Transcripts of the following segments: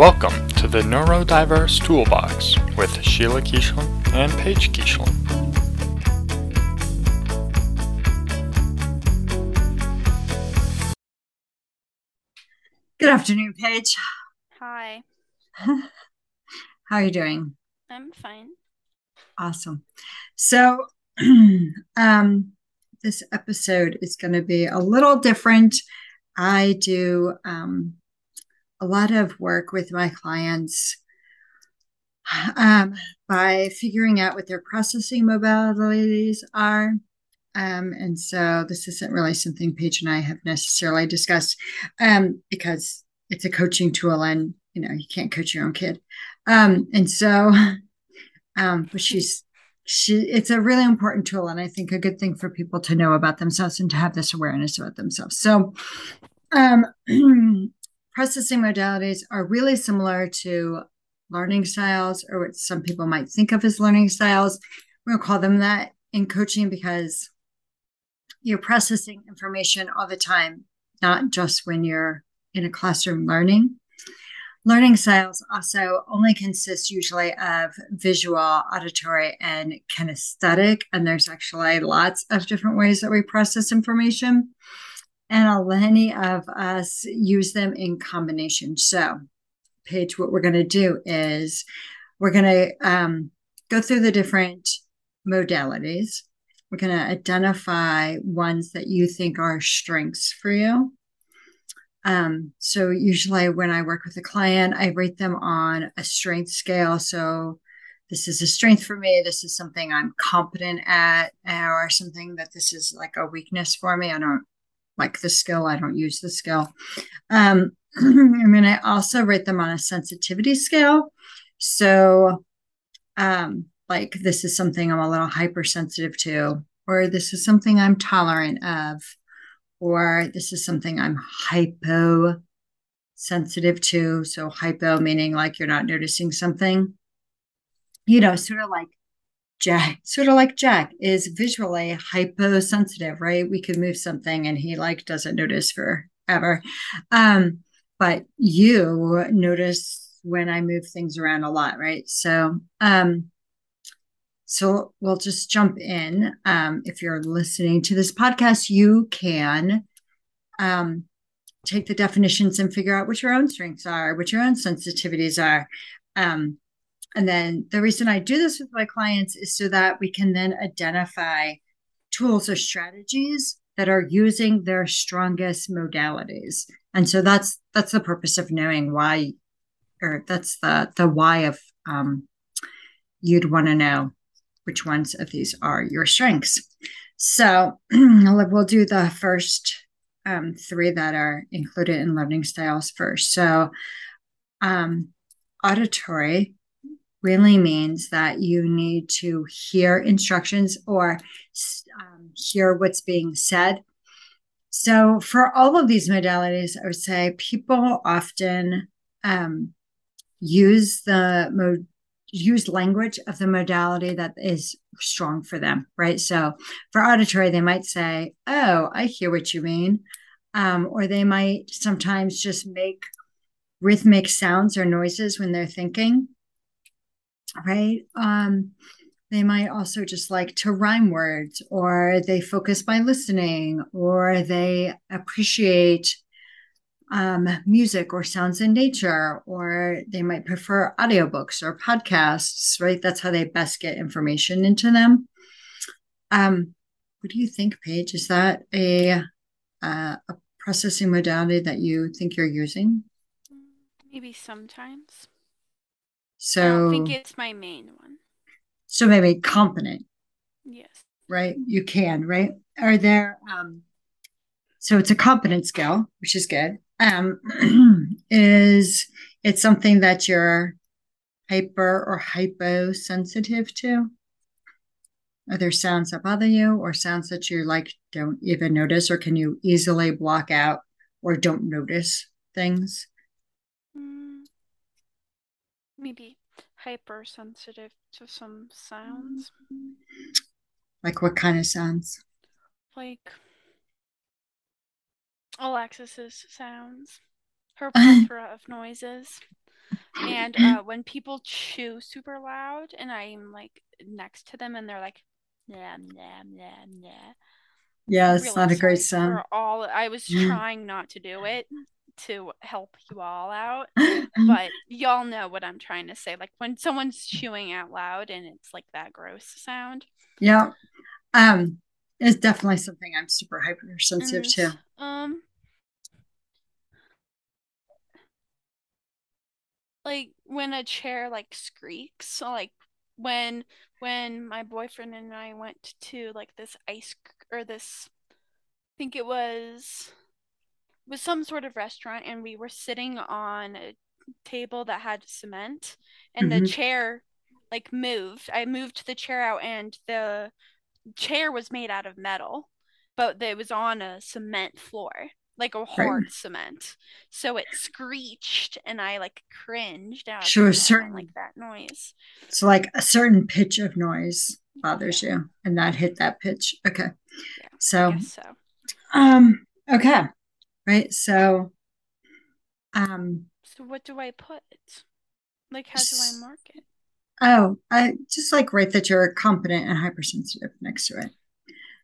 Welcome to the Neurodiverse Toolbox with Sheila Keeshlin and Paige Keeshlin. Good afternoon, Paige. Hi, How are you doing? I'm fine. Awesome. So, um, this episode is going to be a little different. I do um, a lot of work with my clients um, by figuring out what their processing modalities are. Um, and so this isn't really something Paige and I have necessarily discussed um, because it's a coaching tool and you know you can't coach your own kid. Um, and so, um, but she's she it's a really important tool and I think a good thing for people to know about themselves and to have this awareness about themselves. So, um, processing modalities are really similar to learning styles or what some people might think of as learning styles. We'll call them that in coaching because you're processing information all the time, not just when you're in a classroom learning. Learning styles also only consist usually of visual, auditory, and kinesthetic. And there's actually lots of different ways that we process information. And many of us use them in combination. So, Paige, what we're going to do is we're going to um, go through the different modalities we're going to identify ones that you think are strengths for you. Um, so usually when I work with a client, I rate them on a strength scale. So this is a strength for me. This is something I'm competent at, or something that this is like a weakness for me. I don't like the skill. I don't use the skill. Um, and then I also rate them on a sensitivity scale. So um, like this is something I'm a little hypersensitive to, or this is something I'm tolerant of, or this is something I'm hypo sensitive to. So hypo meaning like you're not noticing something. You know, sort of like Jack, sort of like Jack is visually hyposensitive, right? We could move something and he like doesn't notice forever. Um, but you notice when I move things around a lot, right? So um so we'll just jump in. Um, if you're listening to this podcast, you can um, take the definitions and figure out what your own strengths are, what your own sensitivities are. Um, and then the reason I do this with my clients is so that we can then identify tools or strategies that are using their strongest modalities. And so that's that's the purpose of knowing why, or that's the the why of um, you'd want to know which ones of these are your strengths. So we'll do the first um, three that are included in learning styles first. So um, auditory really means that you need to hear instructions or um, hear what's being said. So for all of these modalities, I would say people often um, use the use language of the modality that is strong for them, right? So for auditory, they might say, Oh, I hear what you mean. Um, or they might sometimes just make rhythmic sounds or noises when they're thinking, right? Um, they might also just like to rhyme words, or they focus by listening, or they appreciate um, music or sounds in nature, or they might prefer audiobooks or podcasts, right? That's how they best get information into them. Um, what do you think, Paige? Is that a, uh, a processing modality that you think you're using? Maybe sometimes. So I think it's my main one. So maybe competent. Yes. Right. You can, right? Are there um so it's a competent skill, which is good um, is it something that you're hyper or hyposensitive to? Are there sounds that bother you or sounds that you like don't even notice or can you easily block out or don't notice things? Mm, maybe hypersensitive to some sounds. Like what kind of sounds? Like Alexis's sounds, her plethora of noises. And uh, when people chew super loud and I'm like next to them and they're like, nah, nah, nah, nah. Yeah, it's not a great sound. all I was trying not to do it to help you all out, but y'all know what I'm trying to say. Like when someone's chewing out loud and it's like that gross sound. Yeah. Um, it's definitely something I'm super hypersensitive and, to. Um, like when a chair like squeaks so like when when my boyfriend and I went to like this ice or this I think it was was some sort of restaurant and we were sitting on a table that had cement and mm-hmm. the chair like moved. I moved the chair out and the chair was made out of metal, but it was on a cement floor like a hard right. cement. So it screeched and I like cringed. out. sure, certain like that noise. So like a certain pitch of noise bothers yeah. you, and that hit that pitch. Okay. Yeah, so, so. Um. Okay. Right. So. Um. So what do I put? Like, how do I mark it? Oh, I just like write that you're competent and hypersensitive next to it.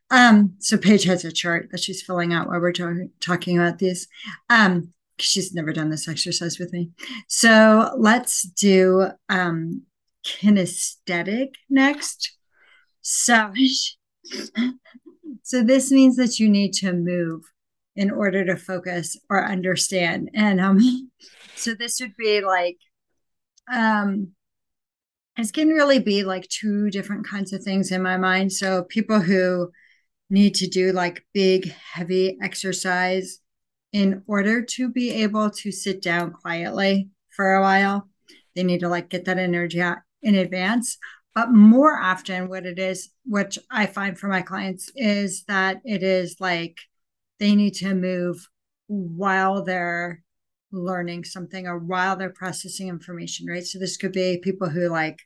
Um, so Paige has a chart that she's filling out while we're talk- talking about these. Um, she's never done this exercise with me. So let's do um, kinesthetic next. So, so this means that you need to move in order to focus or understand. And um, so this would be like, um, it can really be like two different kinds of things in my mind. So people who need to do like big, heavy exercise in order to be able to sit down quietly for a while. They need to like get that energy out in advance. But more often, what it is, which I find for my clients, is that it is like they need to move while they're learning something or while they're processing information, right? So this could be people who like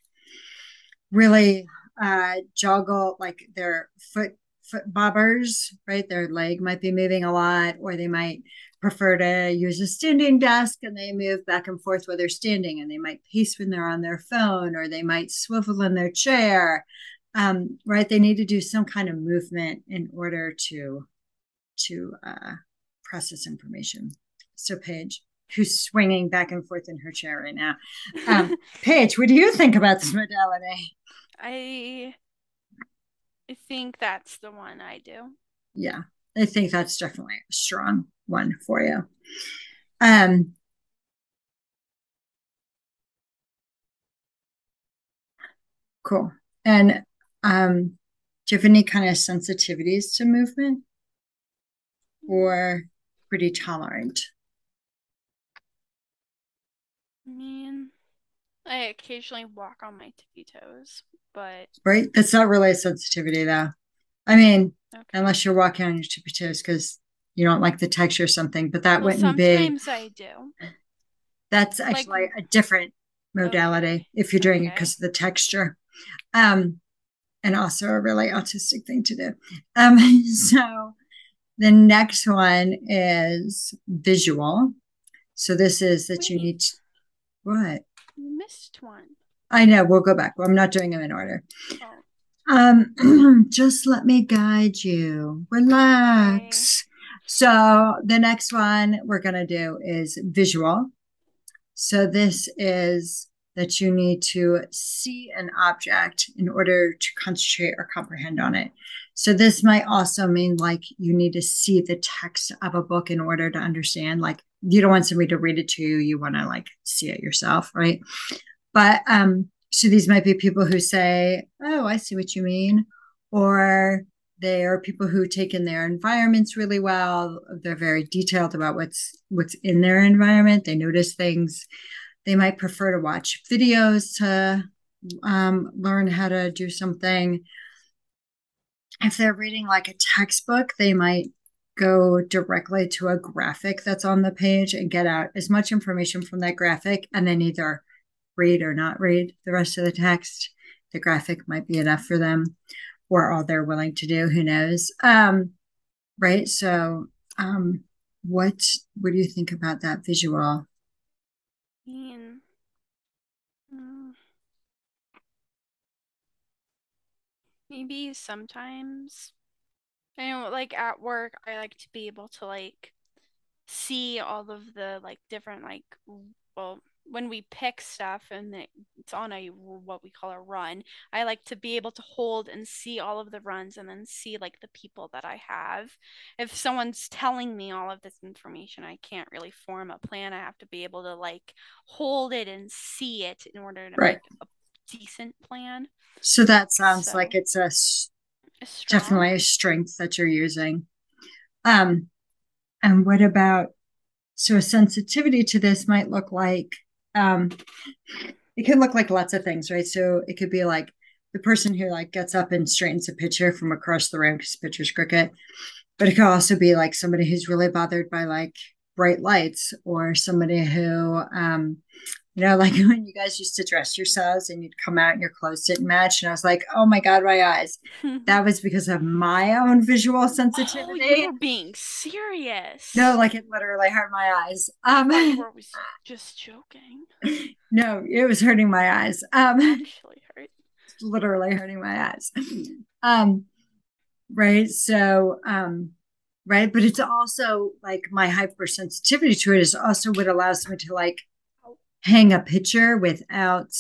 really uh, joggle like their foot foot bobbers, right? Their leg might be moving a lot, or they might prefer to use a standing desk and they move back and forth while they're standing, and they might pace when they're on their phone, or they might swivel in their chair, um, right? They need to do some kind of movement in order to to uh, process information. So, Paige, who's swinging back and forth in her chair right now, um, Paige, what do you think about this modality? I I think that's the one I do. Yeah, I think that's definitely a strong one for you. Um, cool. And um, do you have any kind of sensitivities to movement or pretty tolerant? I mean, I occasionally walk on my tippy toes, but right that's not really a sensitivity though i mean okay. unless you're walking on your tippy toes because you don't like the texture or something but that well, wouldn't be sometimes i do that's actually like, a different modality okay. if you're doing okay. it because of the texture um and also a really autistic thing to do um so the next one is visual so this is that Wait. you need to, what you missed one I know. We'll go back. I'm not doing them in order. Um, just let me guide you. Relax. Okay. So the next one we're going to do is visual. So this is that you need to see an object in order to concentrate or comprehend on it. So this might also mean like you need to see the text of a book in order to understand. Like you don't want somebody to read it to you, you want to like see it yourself, right? But um, so these might be people who say, "Oh, I see what you mean," or they are people who take in their environments really well. They're very detailed about what's what's in their environment. They notice things. They might prefer to watch videos to um, learn how to do something. If they're reading like a textbook, they might go directly to a graphic that's on the page and get out as much information from that graphic and then either read or not read the rest of the text. The graphic might be enough for them, or all they're willing to do. Who knows? Um, right. So, um, what what do you think about that visual? mean? Mm. Maybe sometimes. I know, like at work, I like to be able to like see all of the like different like well when we pick stuff and it's on a what we call a run i like to be able to hold and see all of the runs and then see like the people that i have. If someone's telling me all of this information i can't really form a plan. I have to be able to like hold it and see it in order to right. make a decent plan. So that sounds so, like it's a, a definitely a strength that you're using. Um and what about so a sensitivity to this might look like um it could look like lots of things right? So it could be like the person who like gets up and straightens a picture from across the room because picture's crooked but it could also be like somebody who's really bothered by like bright lights or somebody who um you know, like when you guys used to dress yourselves and you'd come out and your clothes didn't match. And I was like, oh my God, my eyes. that was because of my own visual sensitivity. Oh, you were being serious. No, like it literally hurt my eyes. Um, I was just joking. No, it was hurting my eyes. Um, actually hurt. Literally hurting my eyes. Um, right. So, um, right. But it's also like my hypersensitivity to it is also what allows me to like hang a picture without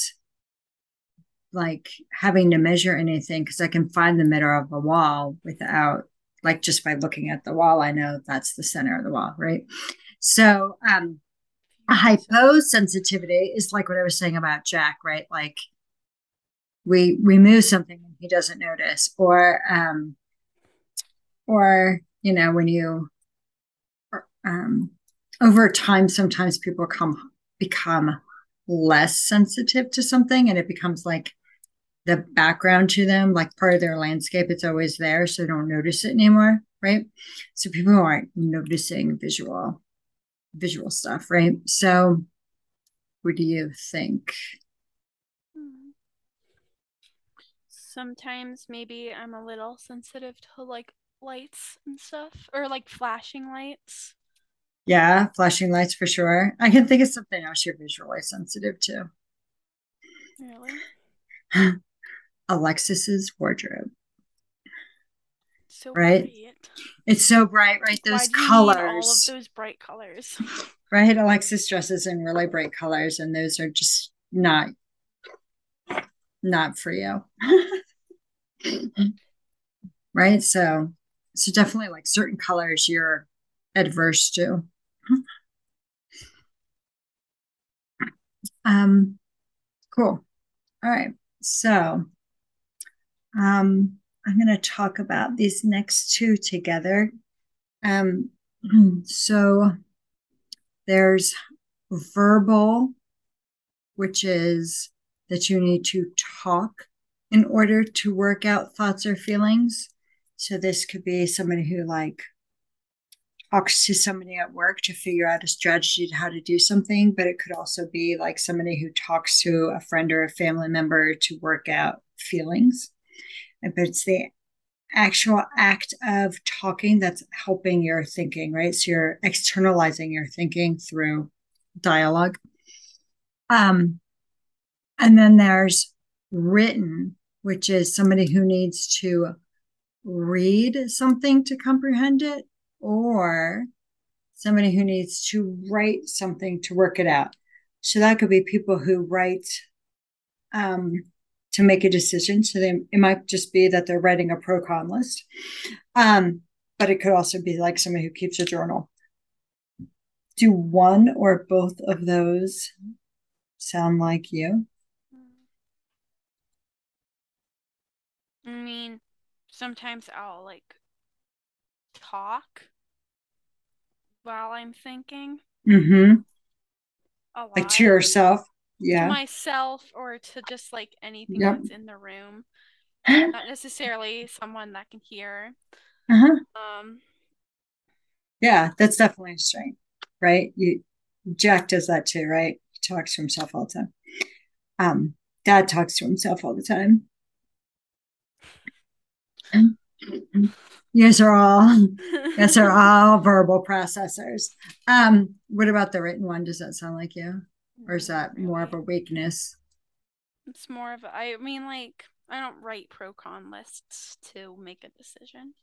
like having to measure anything because I can find the middle of a wall without like just by looking at the wall, I know that's the center of the wall, right? So um hyposensitivity is like what I was saying about Jack, right? Like we we move something and he doesn't notice, or um or you know, when you um over time sometimes people come become less sensitive to something and it becomes like the background to them, like part of their landscape. It's always there, so they don't notice it anymore, right? So people aren't noticing visual visual stuff, right? So what do you think? Sometimes maybe I'm a little sensitive to like lights and stuff or like flashing lights. Yeah, flashing lights for sure. I can think of something else you're visually sensitive to. Really? Alexis's wardrobe. So right? Bright. It's so bright, right? Those colors. all of those bright colors. right? Alexis dresses in really bright colors, and those are just not not for you. right? So so definitely like certain colors you're adverse to. Um, cool. All right. So um, I'm going to talk about these next two together. Um, so there's verbal, which is that you need to talk in order to work out thoughts or feelings. So this could be somebody who like talks to somebody at work to figure out a strategy to how to do something, but it could also be like somebody who talks to a friend or a family member to work out feelings. But it's the actual act of talking that's helping your thinking, right? So you're externalizing your thinking through dialogue. Um, and then there's written, which is somebody who needs to read something to comprehend it or somebody who needs to write something to work it out. So that could be people who write um, to make a decision. So they, it might just be that they're writing a pro con list. Um, but it could also be like somebody who keeps a journal. Do one or both of those sound like you? I mean, sometimes I'll like talk while I'm thinking. Mm-hmm. Like to yourself. Yeah. To myself or to just like anything yep. that's in the room. Not necessarily someone that can hear. Uh-huh. Um Yeah, that's definitely a strength, right? You Jack does that too, right? He talks to himself all the time. Um, dad talks to himself all the time. Yes, are all yes they're all verbal processors. Um, what about the written one? Does that sound like you, or is that more of a weakness? It's more of a, I mean, like I don't write pro con lists to make a decision.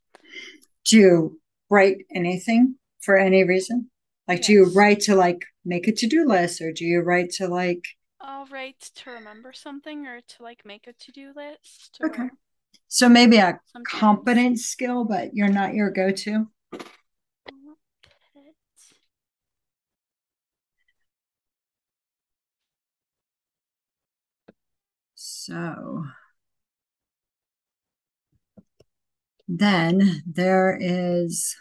Do you write anything for any reason? Like, yes. do you write to like make a to do list, or do you write to like? I'll write to remember something, or to like make a to do list. okay. So maybe a sometimes. competent skill, but you're not your go to. So then there is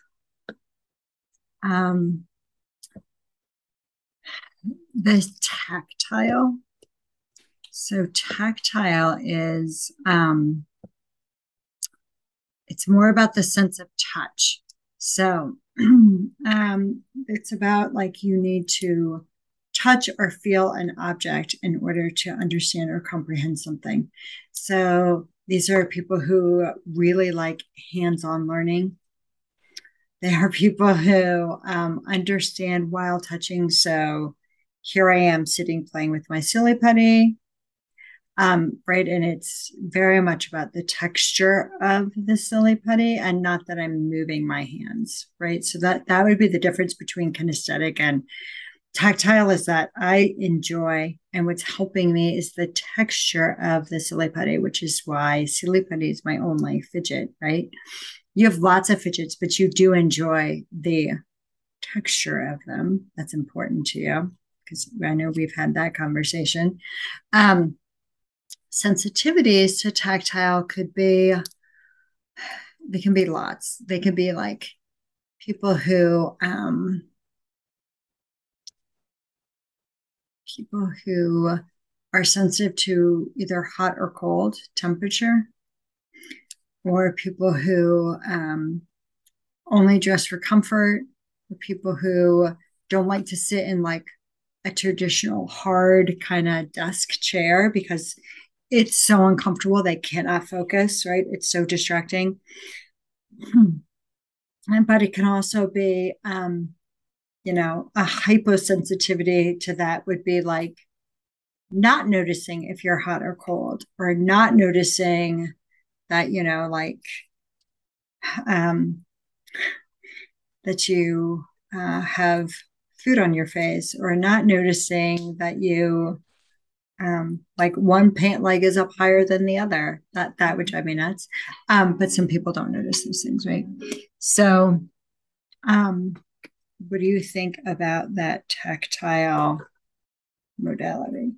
um, the tactile. So tactile is um, it's more about the sense of touch. So um, it's about like you need to touch or feel an object in order to understand or comprehend something. So these are people who really like hands on learning. They are people who um, understand while touching. So here I am sitting playing with my silly putty. Um, right. And it's very much about the texture of the silly putty and not that I'm moving my hands. Right. So that that would be the difference between kinesthetic and tactile is that I enjoy, and what's helping me is the texture of the silly putty, which is why silly putty is my only fidget, right? You have lots of fidgets, but you do enjoy the texture of them. That's important to you because I know we've had that conversation. Um, sensitivities to tactile could be, they can be lots. They can be like people who, um, people who are sensitive to either hot or cold temperature, or people who um, only dress for comfort, or people who don't like to sit in like a traditional hard kind of desk chair because it's so uncomfortable they cannot focus, right? It's so distracting. but it can also be um, you know, a hyposensitivity to that would be like not noticing if you're hot or cold, or not noticing that, you know, like um, that you uh, have food on your face, or not noticing that you um, like one pant leg is up higher than the other. That that would drive me nuts. Um, but some people don't notice those things, right? So um what do you think about that tactile modality?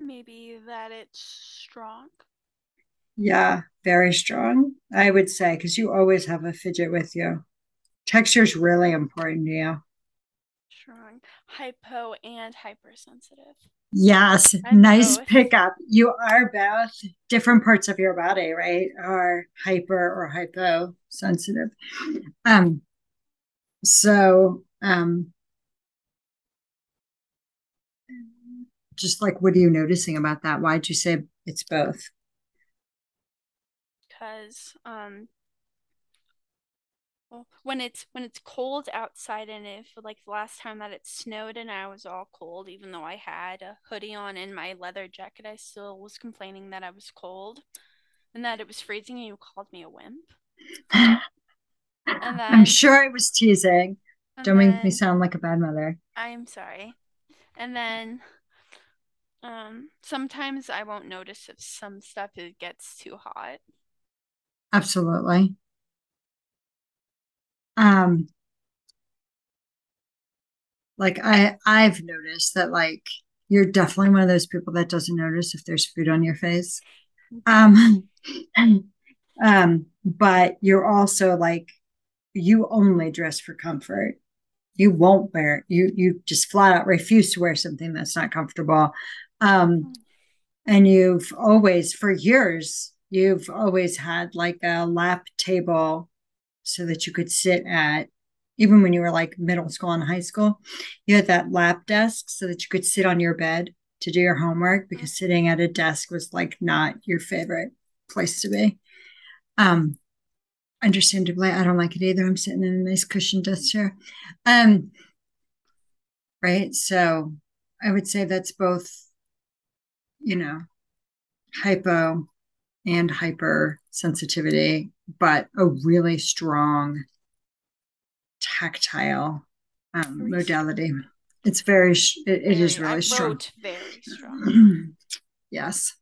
Maybe that it's strong. Yeah, very strong, I would say, because you always have a fidget with you. Texture is really important to you. Strong, hypo, and hypersensitive. Yes, I'm nice both. pickup. You are both different parts of your body, right? Are hyper or hypo sensitive. Um, so um just like what are you noticing about that why'd you say it's both because um well, when it's when it's cold outside and if like the last time that it snowed and I was all cold even though I had a hoodie on and my leather jacket I still was complaining that I was cold and that it was freezing and you called me a wimp. and then, I'm sure it was teasing. Don't then, make me sound like a bad mother. I'm sorry. And then um, sometimes I won't notice if some stuff it gets too hot. Absolutely. Um, like I I've noticed that like you're definitely one of those people that doesn't notice if there's food on your face. Um, um, but you're also like you only dress for comfort. You won't wear you you just flat out refuse to wear something that's not comfortable um, and you've always, for years, you've always had like a lap table so that you could sit at even when you were like middle school and high school, you had that lap desk so that you could sit on your bed to do your homework because sitting at a desk was like not your favorite place to be. Um, understandably, I don't like it either. I'm sitting in a nice cushioned desk chair. Um, right. So I would say that's both, you know, hypo and hypersensitivity, but a really strong tactile um, modality. It's very, it, it is really strong. very strong. yes.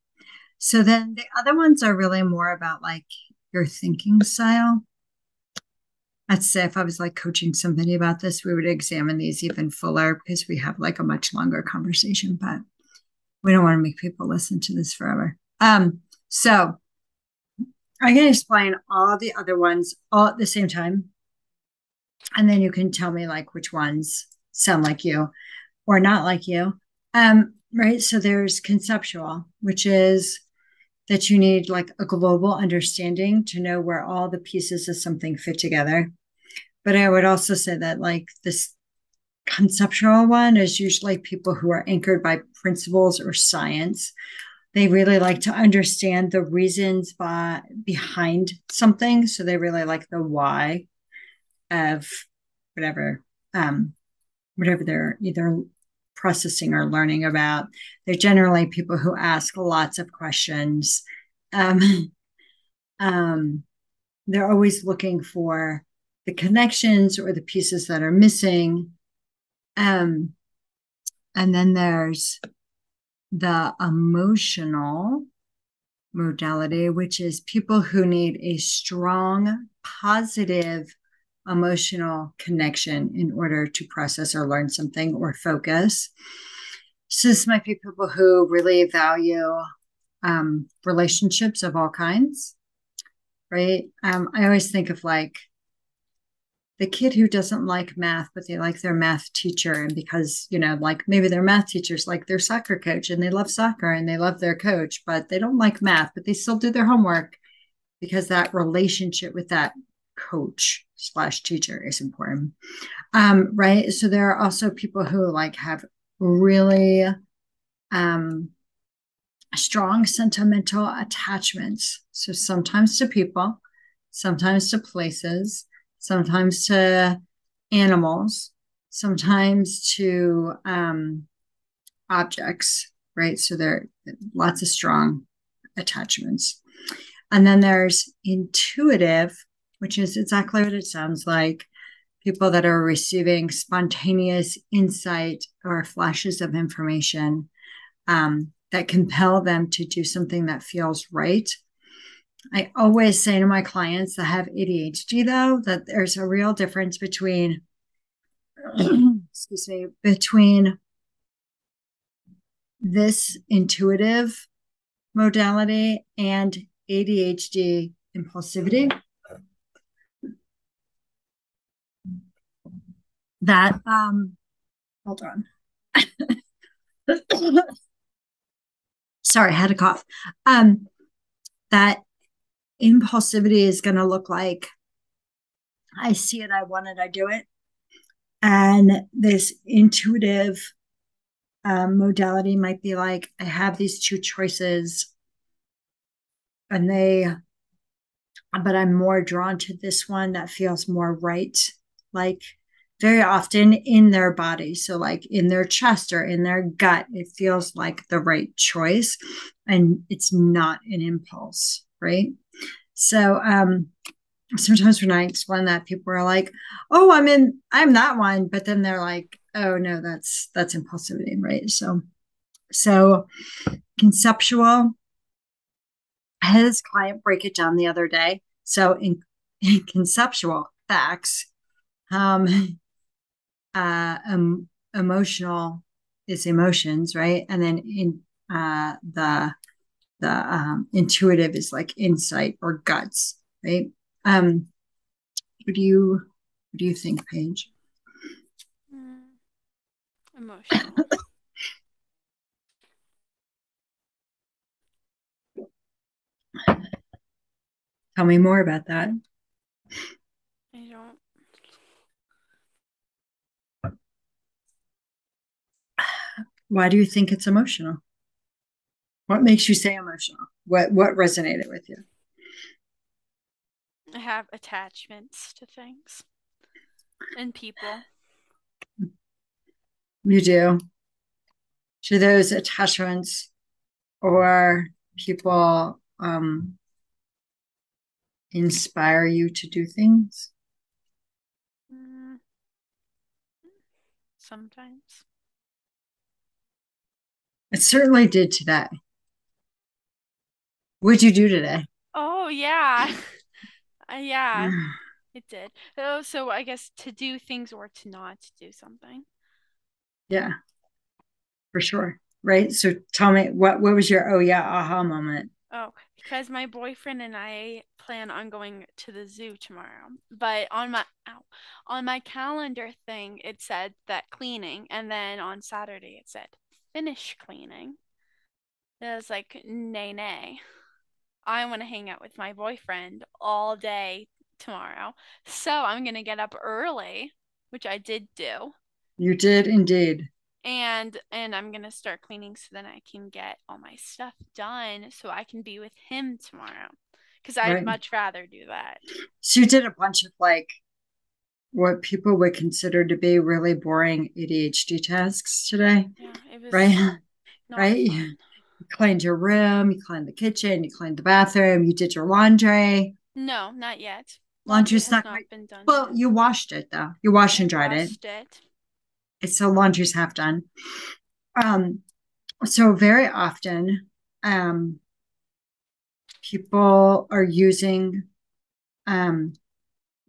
So then the other ones are really more about like your thinking style. I'd say if I was like coaching somebody about this, we would examine these even fuller because we have like a much longer conversation, but we don't want to make people listen to this forever. Um, so going to explain all the other ones all at the same time. And then you can tell me like which ones sound like you or not like you. Um, right. So there's conceptual, which is that you need like a global understanding to know where all the pieces of something fit together. But I would also say that like this conceptual one is usually people who are anchored by principles or science. They really like to understand the reasons by, behind something. So they really like the why of whatever um, whatever they're either processing or learning about. They're generally people who ask lots of questions. Um, um, they're always looking for the connections or the pieces that are missing. Um, and then there's the emotional modality, which is people who need a strong, positive emotional connection in order to process or learn something or focus. So, this might be people who really value um, relationships of all kinds, right? Um, I always think of like the kid who doesn't like math, but they like their math teacher. And because, you know, like maybe their math teacher's like their soccer coach and they love soccer and they love their coach, but they don't like math, but they still do their homework because that relationship with that coach slash teacher is important. Um, right. So there are also people who like have really um strong sentimental attachments. So sometimes to people, sometimes to places, sometimes to animals, sometimes to um, objects, right? So there are lots of strong attachments. And then there's intuitive, which is exactly what it sounds like people that are receiving spontaneous insight or flashes of information um, that compel them to do something that feels right. I always say to my clients that have ADHD, though, that there's a real difference between, excuse me, between this intuitive modality and ADHD impulsivity. That, um, hold on. Sorry, I had a cough. Um, that impulsivity is going to look like I see it, I want it, I do it. And this intuitive um, modality might be like I have these two choices, and they, but I'm more drawn to this one that feels more right. Like very often in their body. So, like in their chest or in their gut, it feels like the right choice and it's not an impulse, right? So, um, sometimes when I explain that, people are like, oh, I'm in, I'm that one. But then they're like, oh, no, that's, that's impulsivity, right? So, so conceptual. I had this client break it down the other day. So, in, in conceptual facts, um, uh, um, emotional is emotions, right? And then in uh, the the um, intuitive is like insight or guts, right? Um, what do you what do you think, Paige? Mm, emotional. Tell me more about that. I don't. Why do you think it's emotional? What makes you say emotional? What what resonated with you? I have attachments to things and people. You do. Do those attachments or people um, inspire you to do things? Mm, sometimes. It certainly did today. What'd you do today? Oh yeah. Uh, yeah, it did. Oh, so I guess to do things or to not do something. Yeah, for sure. Right. So tell me what what was your oh yeah aha moment? Oh, because my boyfriend and I plan on going to the zoo tomorrow. But on my ow, on my calendar thing it said that cleaning and then on Saturday it said finish cleaning. It was like nay nay. I want to hang out with my boyfriend all day tomorrow. So I'm going to get up early, which I did do. You did indeed. And and I'm going to start cleaning so then I can get all my stuff done so I can be with him tomorrow. Cuz I'd Right. much rather do that. So you did a bunch of like what people would consider to be really boring ADHD tasks today, Yeah, it was right? right? fun. You cleaned your room, you cleaned the kitchen, you cleaned the bathroom, you did your laundry. No, not yet. Laundry's not not quite- been done. Well, yet. you washed it though. You washed and dried it. Washed it. It's so laundry's half done. Um, so very often, um, people are using, um,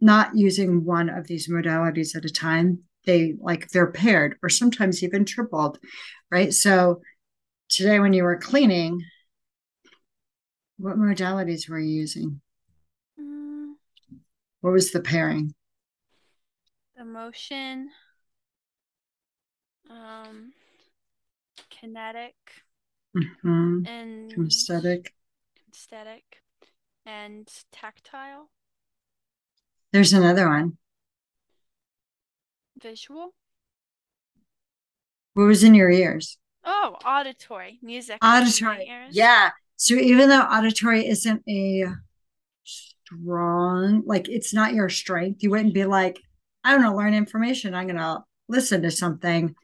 not using one of these modalities at a time. They like they're paired or sometimes even tripled, right? So today when you were cleaning, what modalities were you using? Mm, What was the pairing? the motion um kinetic hmm and Kinesthetic. kinesthetic and tactile There's another one. visual What was in your ears? Oh auditory music was in my Auditory. Yeah. So even though auditory isn't a strong, like it's not your strength, you wouldn't be like, I don't know, learn information. I'm gonna listen to something.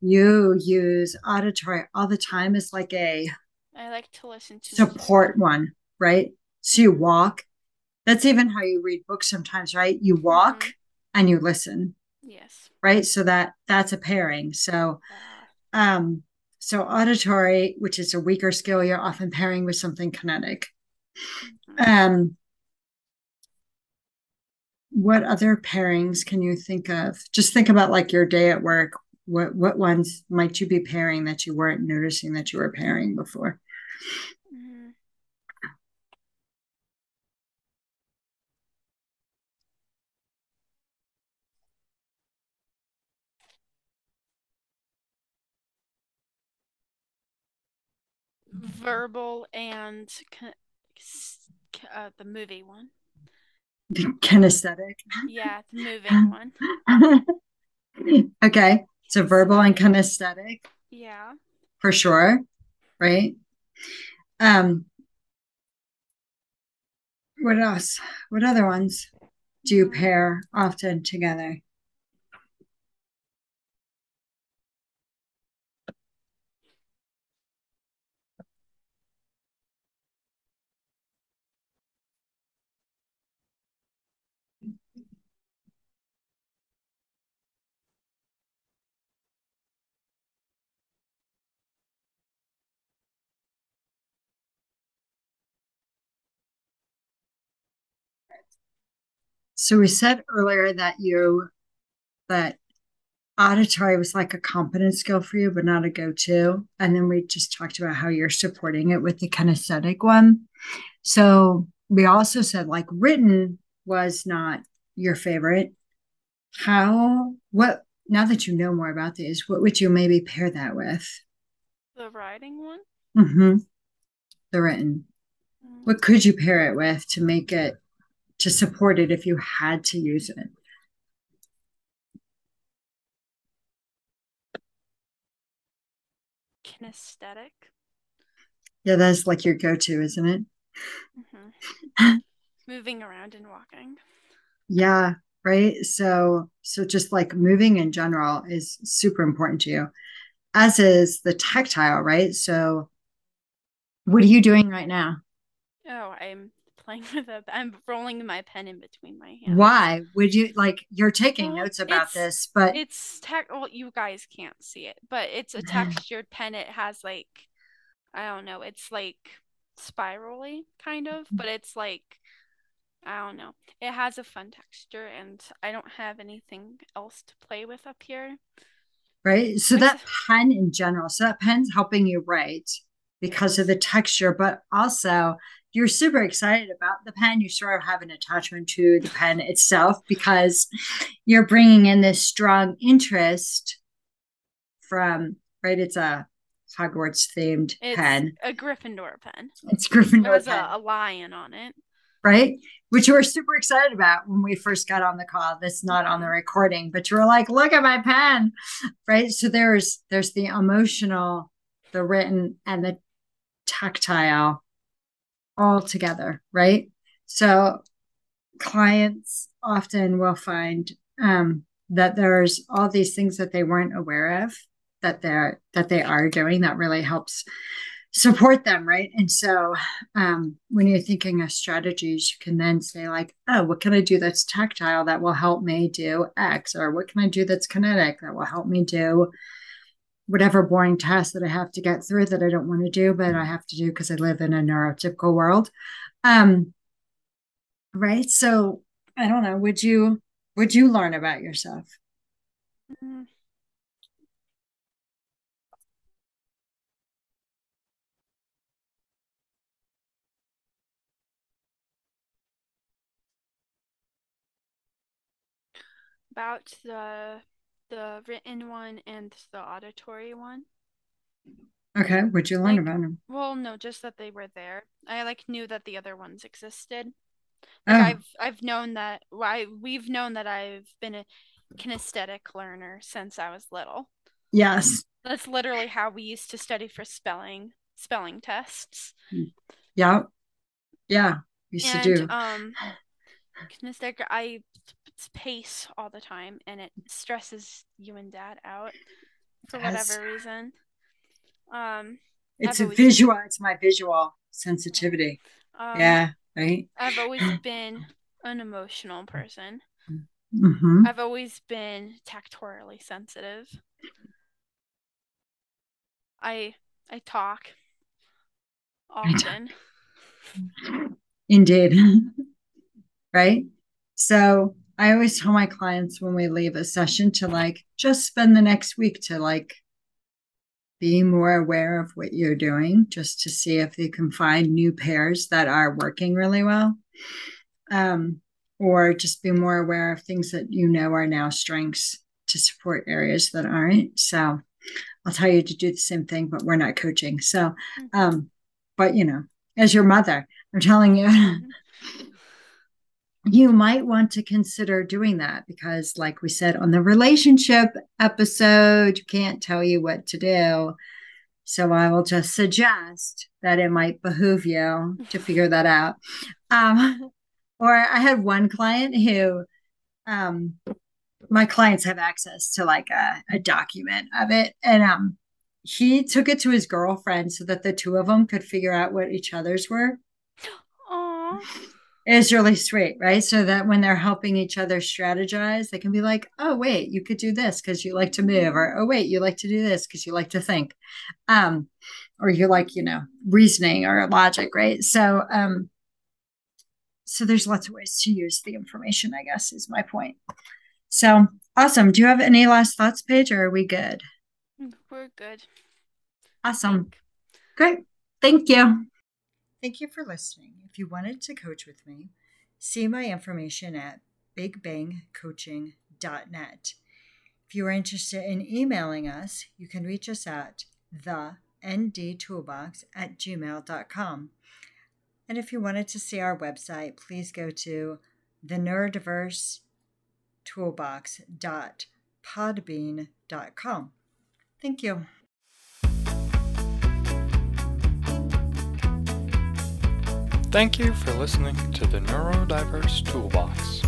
You use auditory all the time as like a i like to listen to support one, right? So you walk. That's even how you read books sometimes, right? You walk Mhm. and you listen, yes right? So that that's a pairing. So um so auditory, which is a weaker skill, you're often pairing with something kinetic. Um what other pairings can you think of? Just think about like your day at work. What what ones might you be pairing that you weren't noticing that you were pairing before? Verbal and ki- s- ki- uh, the movie one Kinesthetic. yeah the moving one okay. So verbal and kinesthetic yeah for sure, right? Um what else? What other ones do you pair often together? So we said earlier that you that auditory was like a competent skill for you, but not a go-to. And then we just talked about how you're supporting it with the kinesthetic one. So we also said like written was not your favorite. How what now that you know more about these, what would you maybe pair that with? the writing one Mm-hmm. The written. Mm. What could you pair it with to make it to support it if you had to use it? kinesthetic. Yeah, that's like your go-to, isn't it? hmm Moving around and walking. Yeah, right. So, so just like moving in general is super important to you, as is the tactile, right? So, what are you doing right now? Oh, I'm playing with a. I'm rolling my pen in between my hands. Why would you like you're taking Well, notes about this, but It's tech. Well, you guys can't see it, but it's a textured pen. It has like, I don't know. It's like spirally kind of, mm-hmm. but it's like, I don't know. It has a fun texture, and I don't have anything else to play with up here. right? So that pen in general, so that pen's helping you write because of the texture, but also you're super excited about the pen. You sort of have an attachment to the pen itself because you're bringing in this strong interest from, right? It's a Hogwarts themed pen. a Gryffindor pen. It's Gryffindor pen. a, a lion on it. right? Which you were super excited about when we first got on the call. That's not on the recording, but you were like, "Look at my pen," right? So there's there's the emotional, the written, and the tactile all together, right? So clients often will find um, that there's all these things that they weren't aware of that they're that they are doing that really helps support them right and so um, when you're thinking of strategies you can then say like oh what can i do that's tactile that will help me do x or what can i do that's kinetic that will help me do whatever boring task that i have to get through that i don't want to do but i have to do because i live in a neurotypical world. Um, right? So i don't know would you would you learn about yourself? Mm, About the the written one and the auditory one. okay would you learn Like- about them Well, no, just that they were there. I like knew that the other ones existed. oh, I've I've known that I we've known that I've been a kinesthetic learner since I was little. yes That's literally how we used to study for spelling spelling tests. yeah yeah used to And do um kinesthetic I it's pace all the time and it stresses you and dad out for whatever reason. Um it's a visual it's my visual sensitivity um yeah right I've always been an emotional person. hmm I've always been tactorially sensitive. I I talk often. Indeed. right? So I always tell my clients when we leave a session to like just spend the next week to like be more aware of what you're doing, just to see if you can find new pairs that are working really well. Um, or just be more aware of things that you know are now strengths to support areas that aren't. So I'll tell you to do the same thing, but we're not coaching. So, um, but you know, as your mother, I'm telling you, you might want to consider doing that because, like we said on the relationship episode, you can't tell you what to do. So I will just suggest that it might behoove you to figure that out. Um, or I had one client who, um, my clients have access to like a, a document of it, and um, he took it to his girlfriend so that the two of them could figure out what each other's were. Aw. It's really sweet, right? So that when they're helping each other strategize, they can be like, oh, wait, you could do this because you like to move, or oh, wait, you like to do this because you like to think. Um, or you like, you know, reasoning or logic, right? So um, so there's lots of ways to use the information, I guess, is my point. So awesome. Do you have any last thoughts, Paige, or are we good? We're good. Awesome. Great. Thank you. Thank you for listening. If you wanted to coach with me, see my information at bigbangcoaching.net. If you are interested in emailing us, you can reach us at the ndtoolbox at gmail.com. And if you wanted to see our website, please go to the neurodiverse toolbox.podbean.com. Thank you. Thank you for listening to the Neurodiverse Toolbox.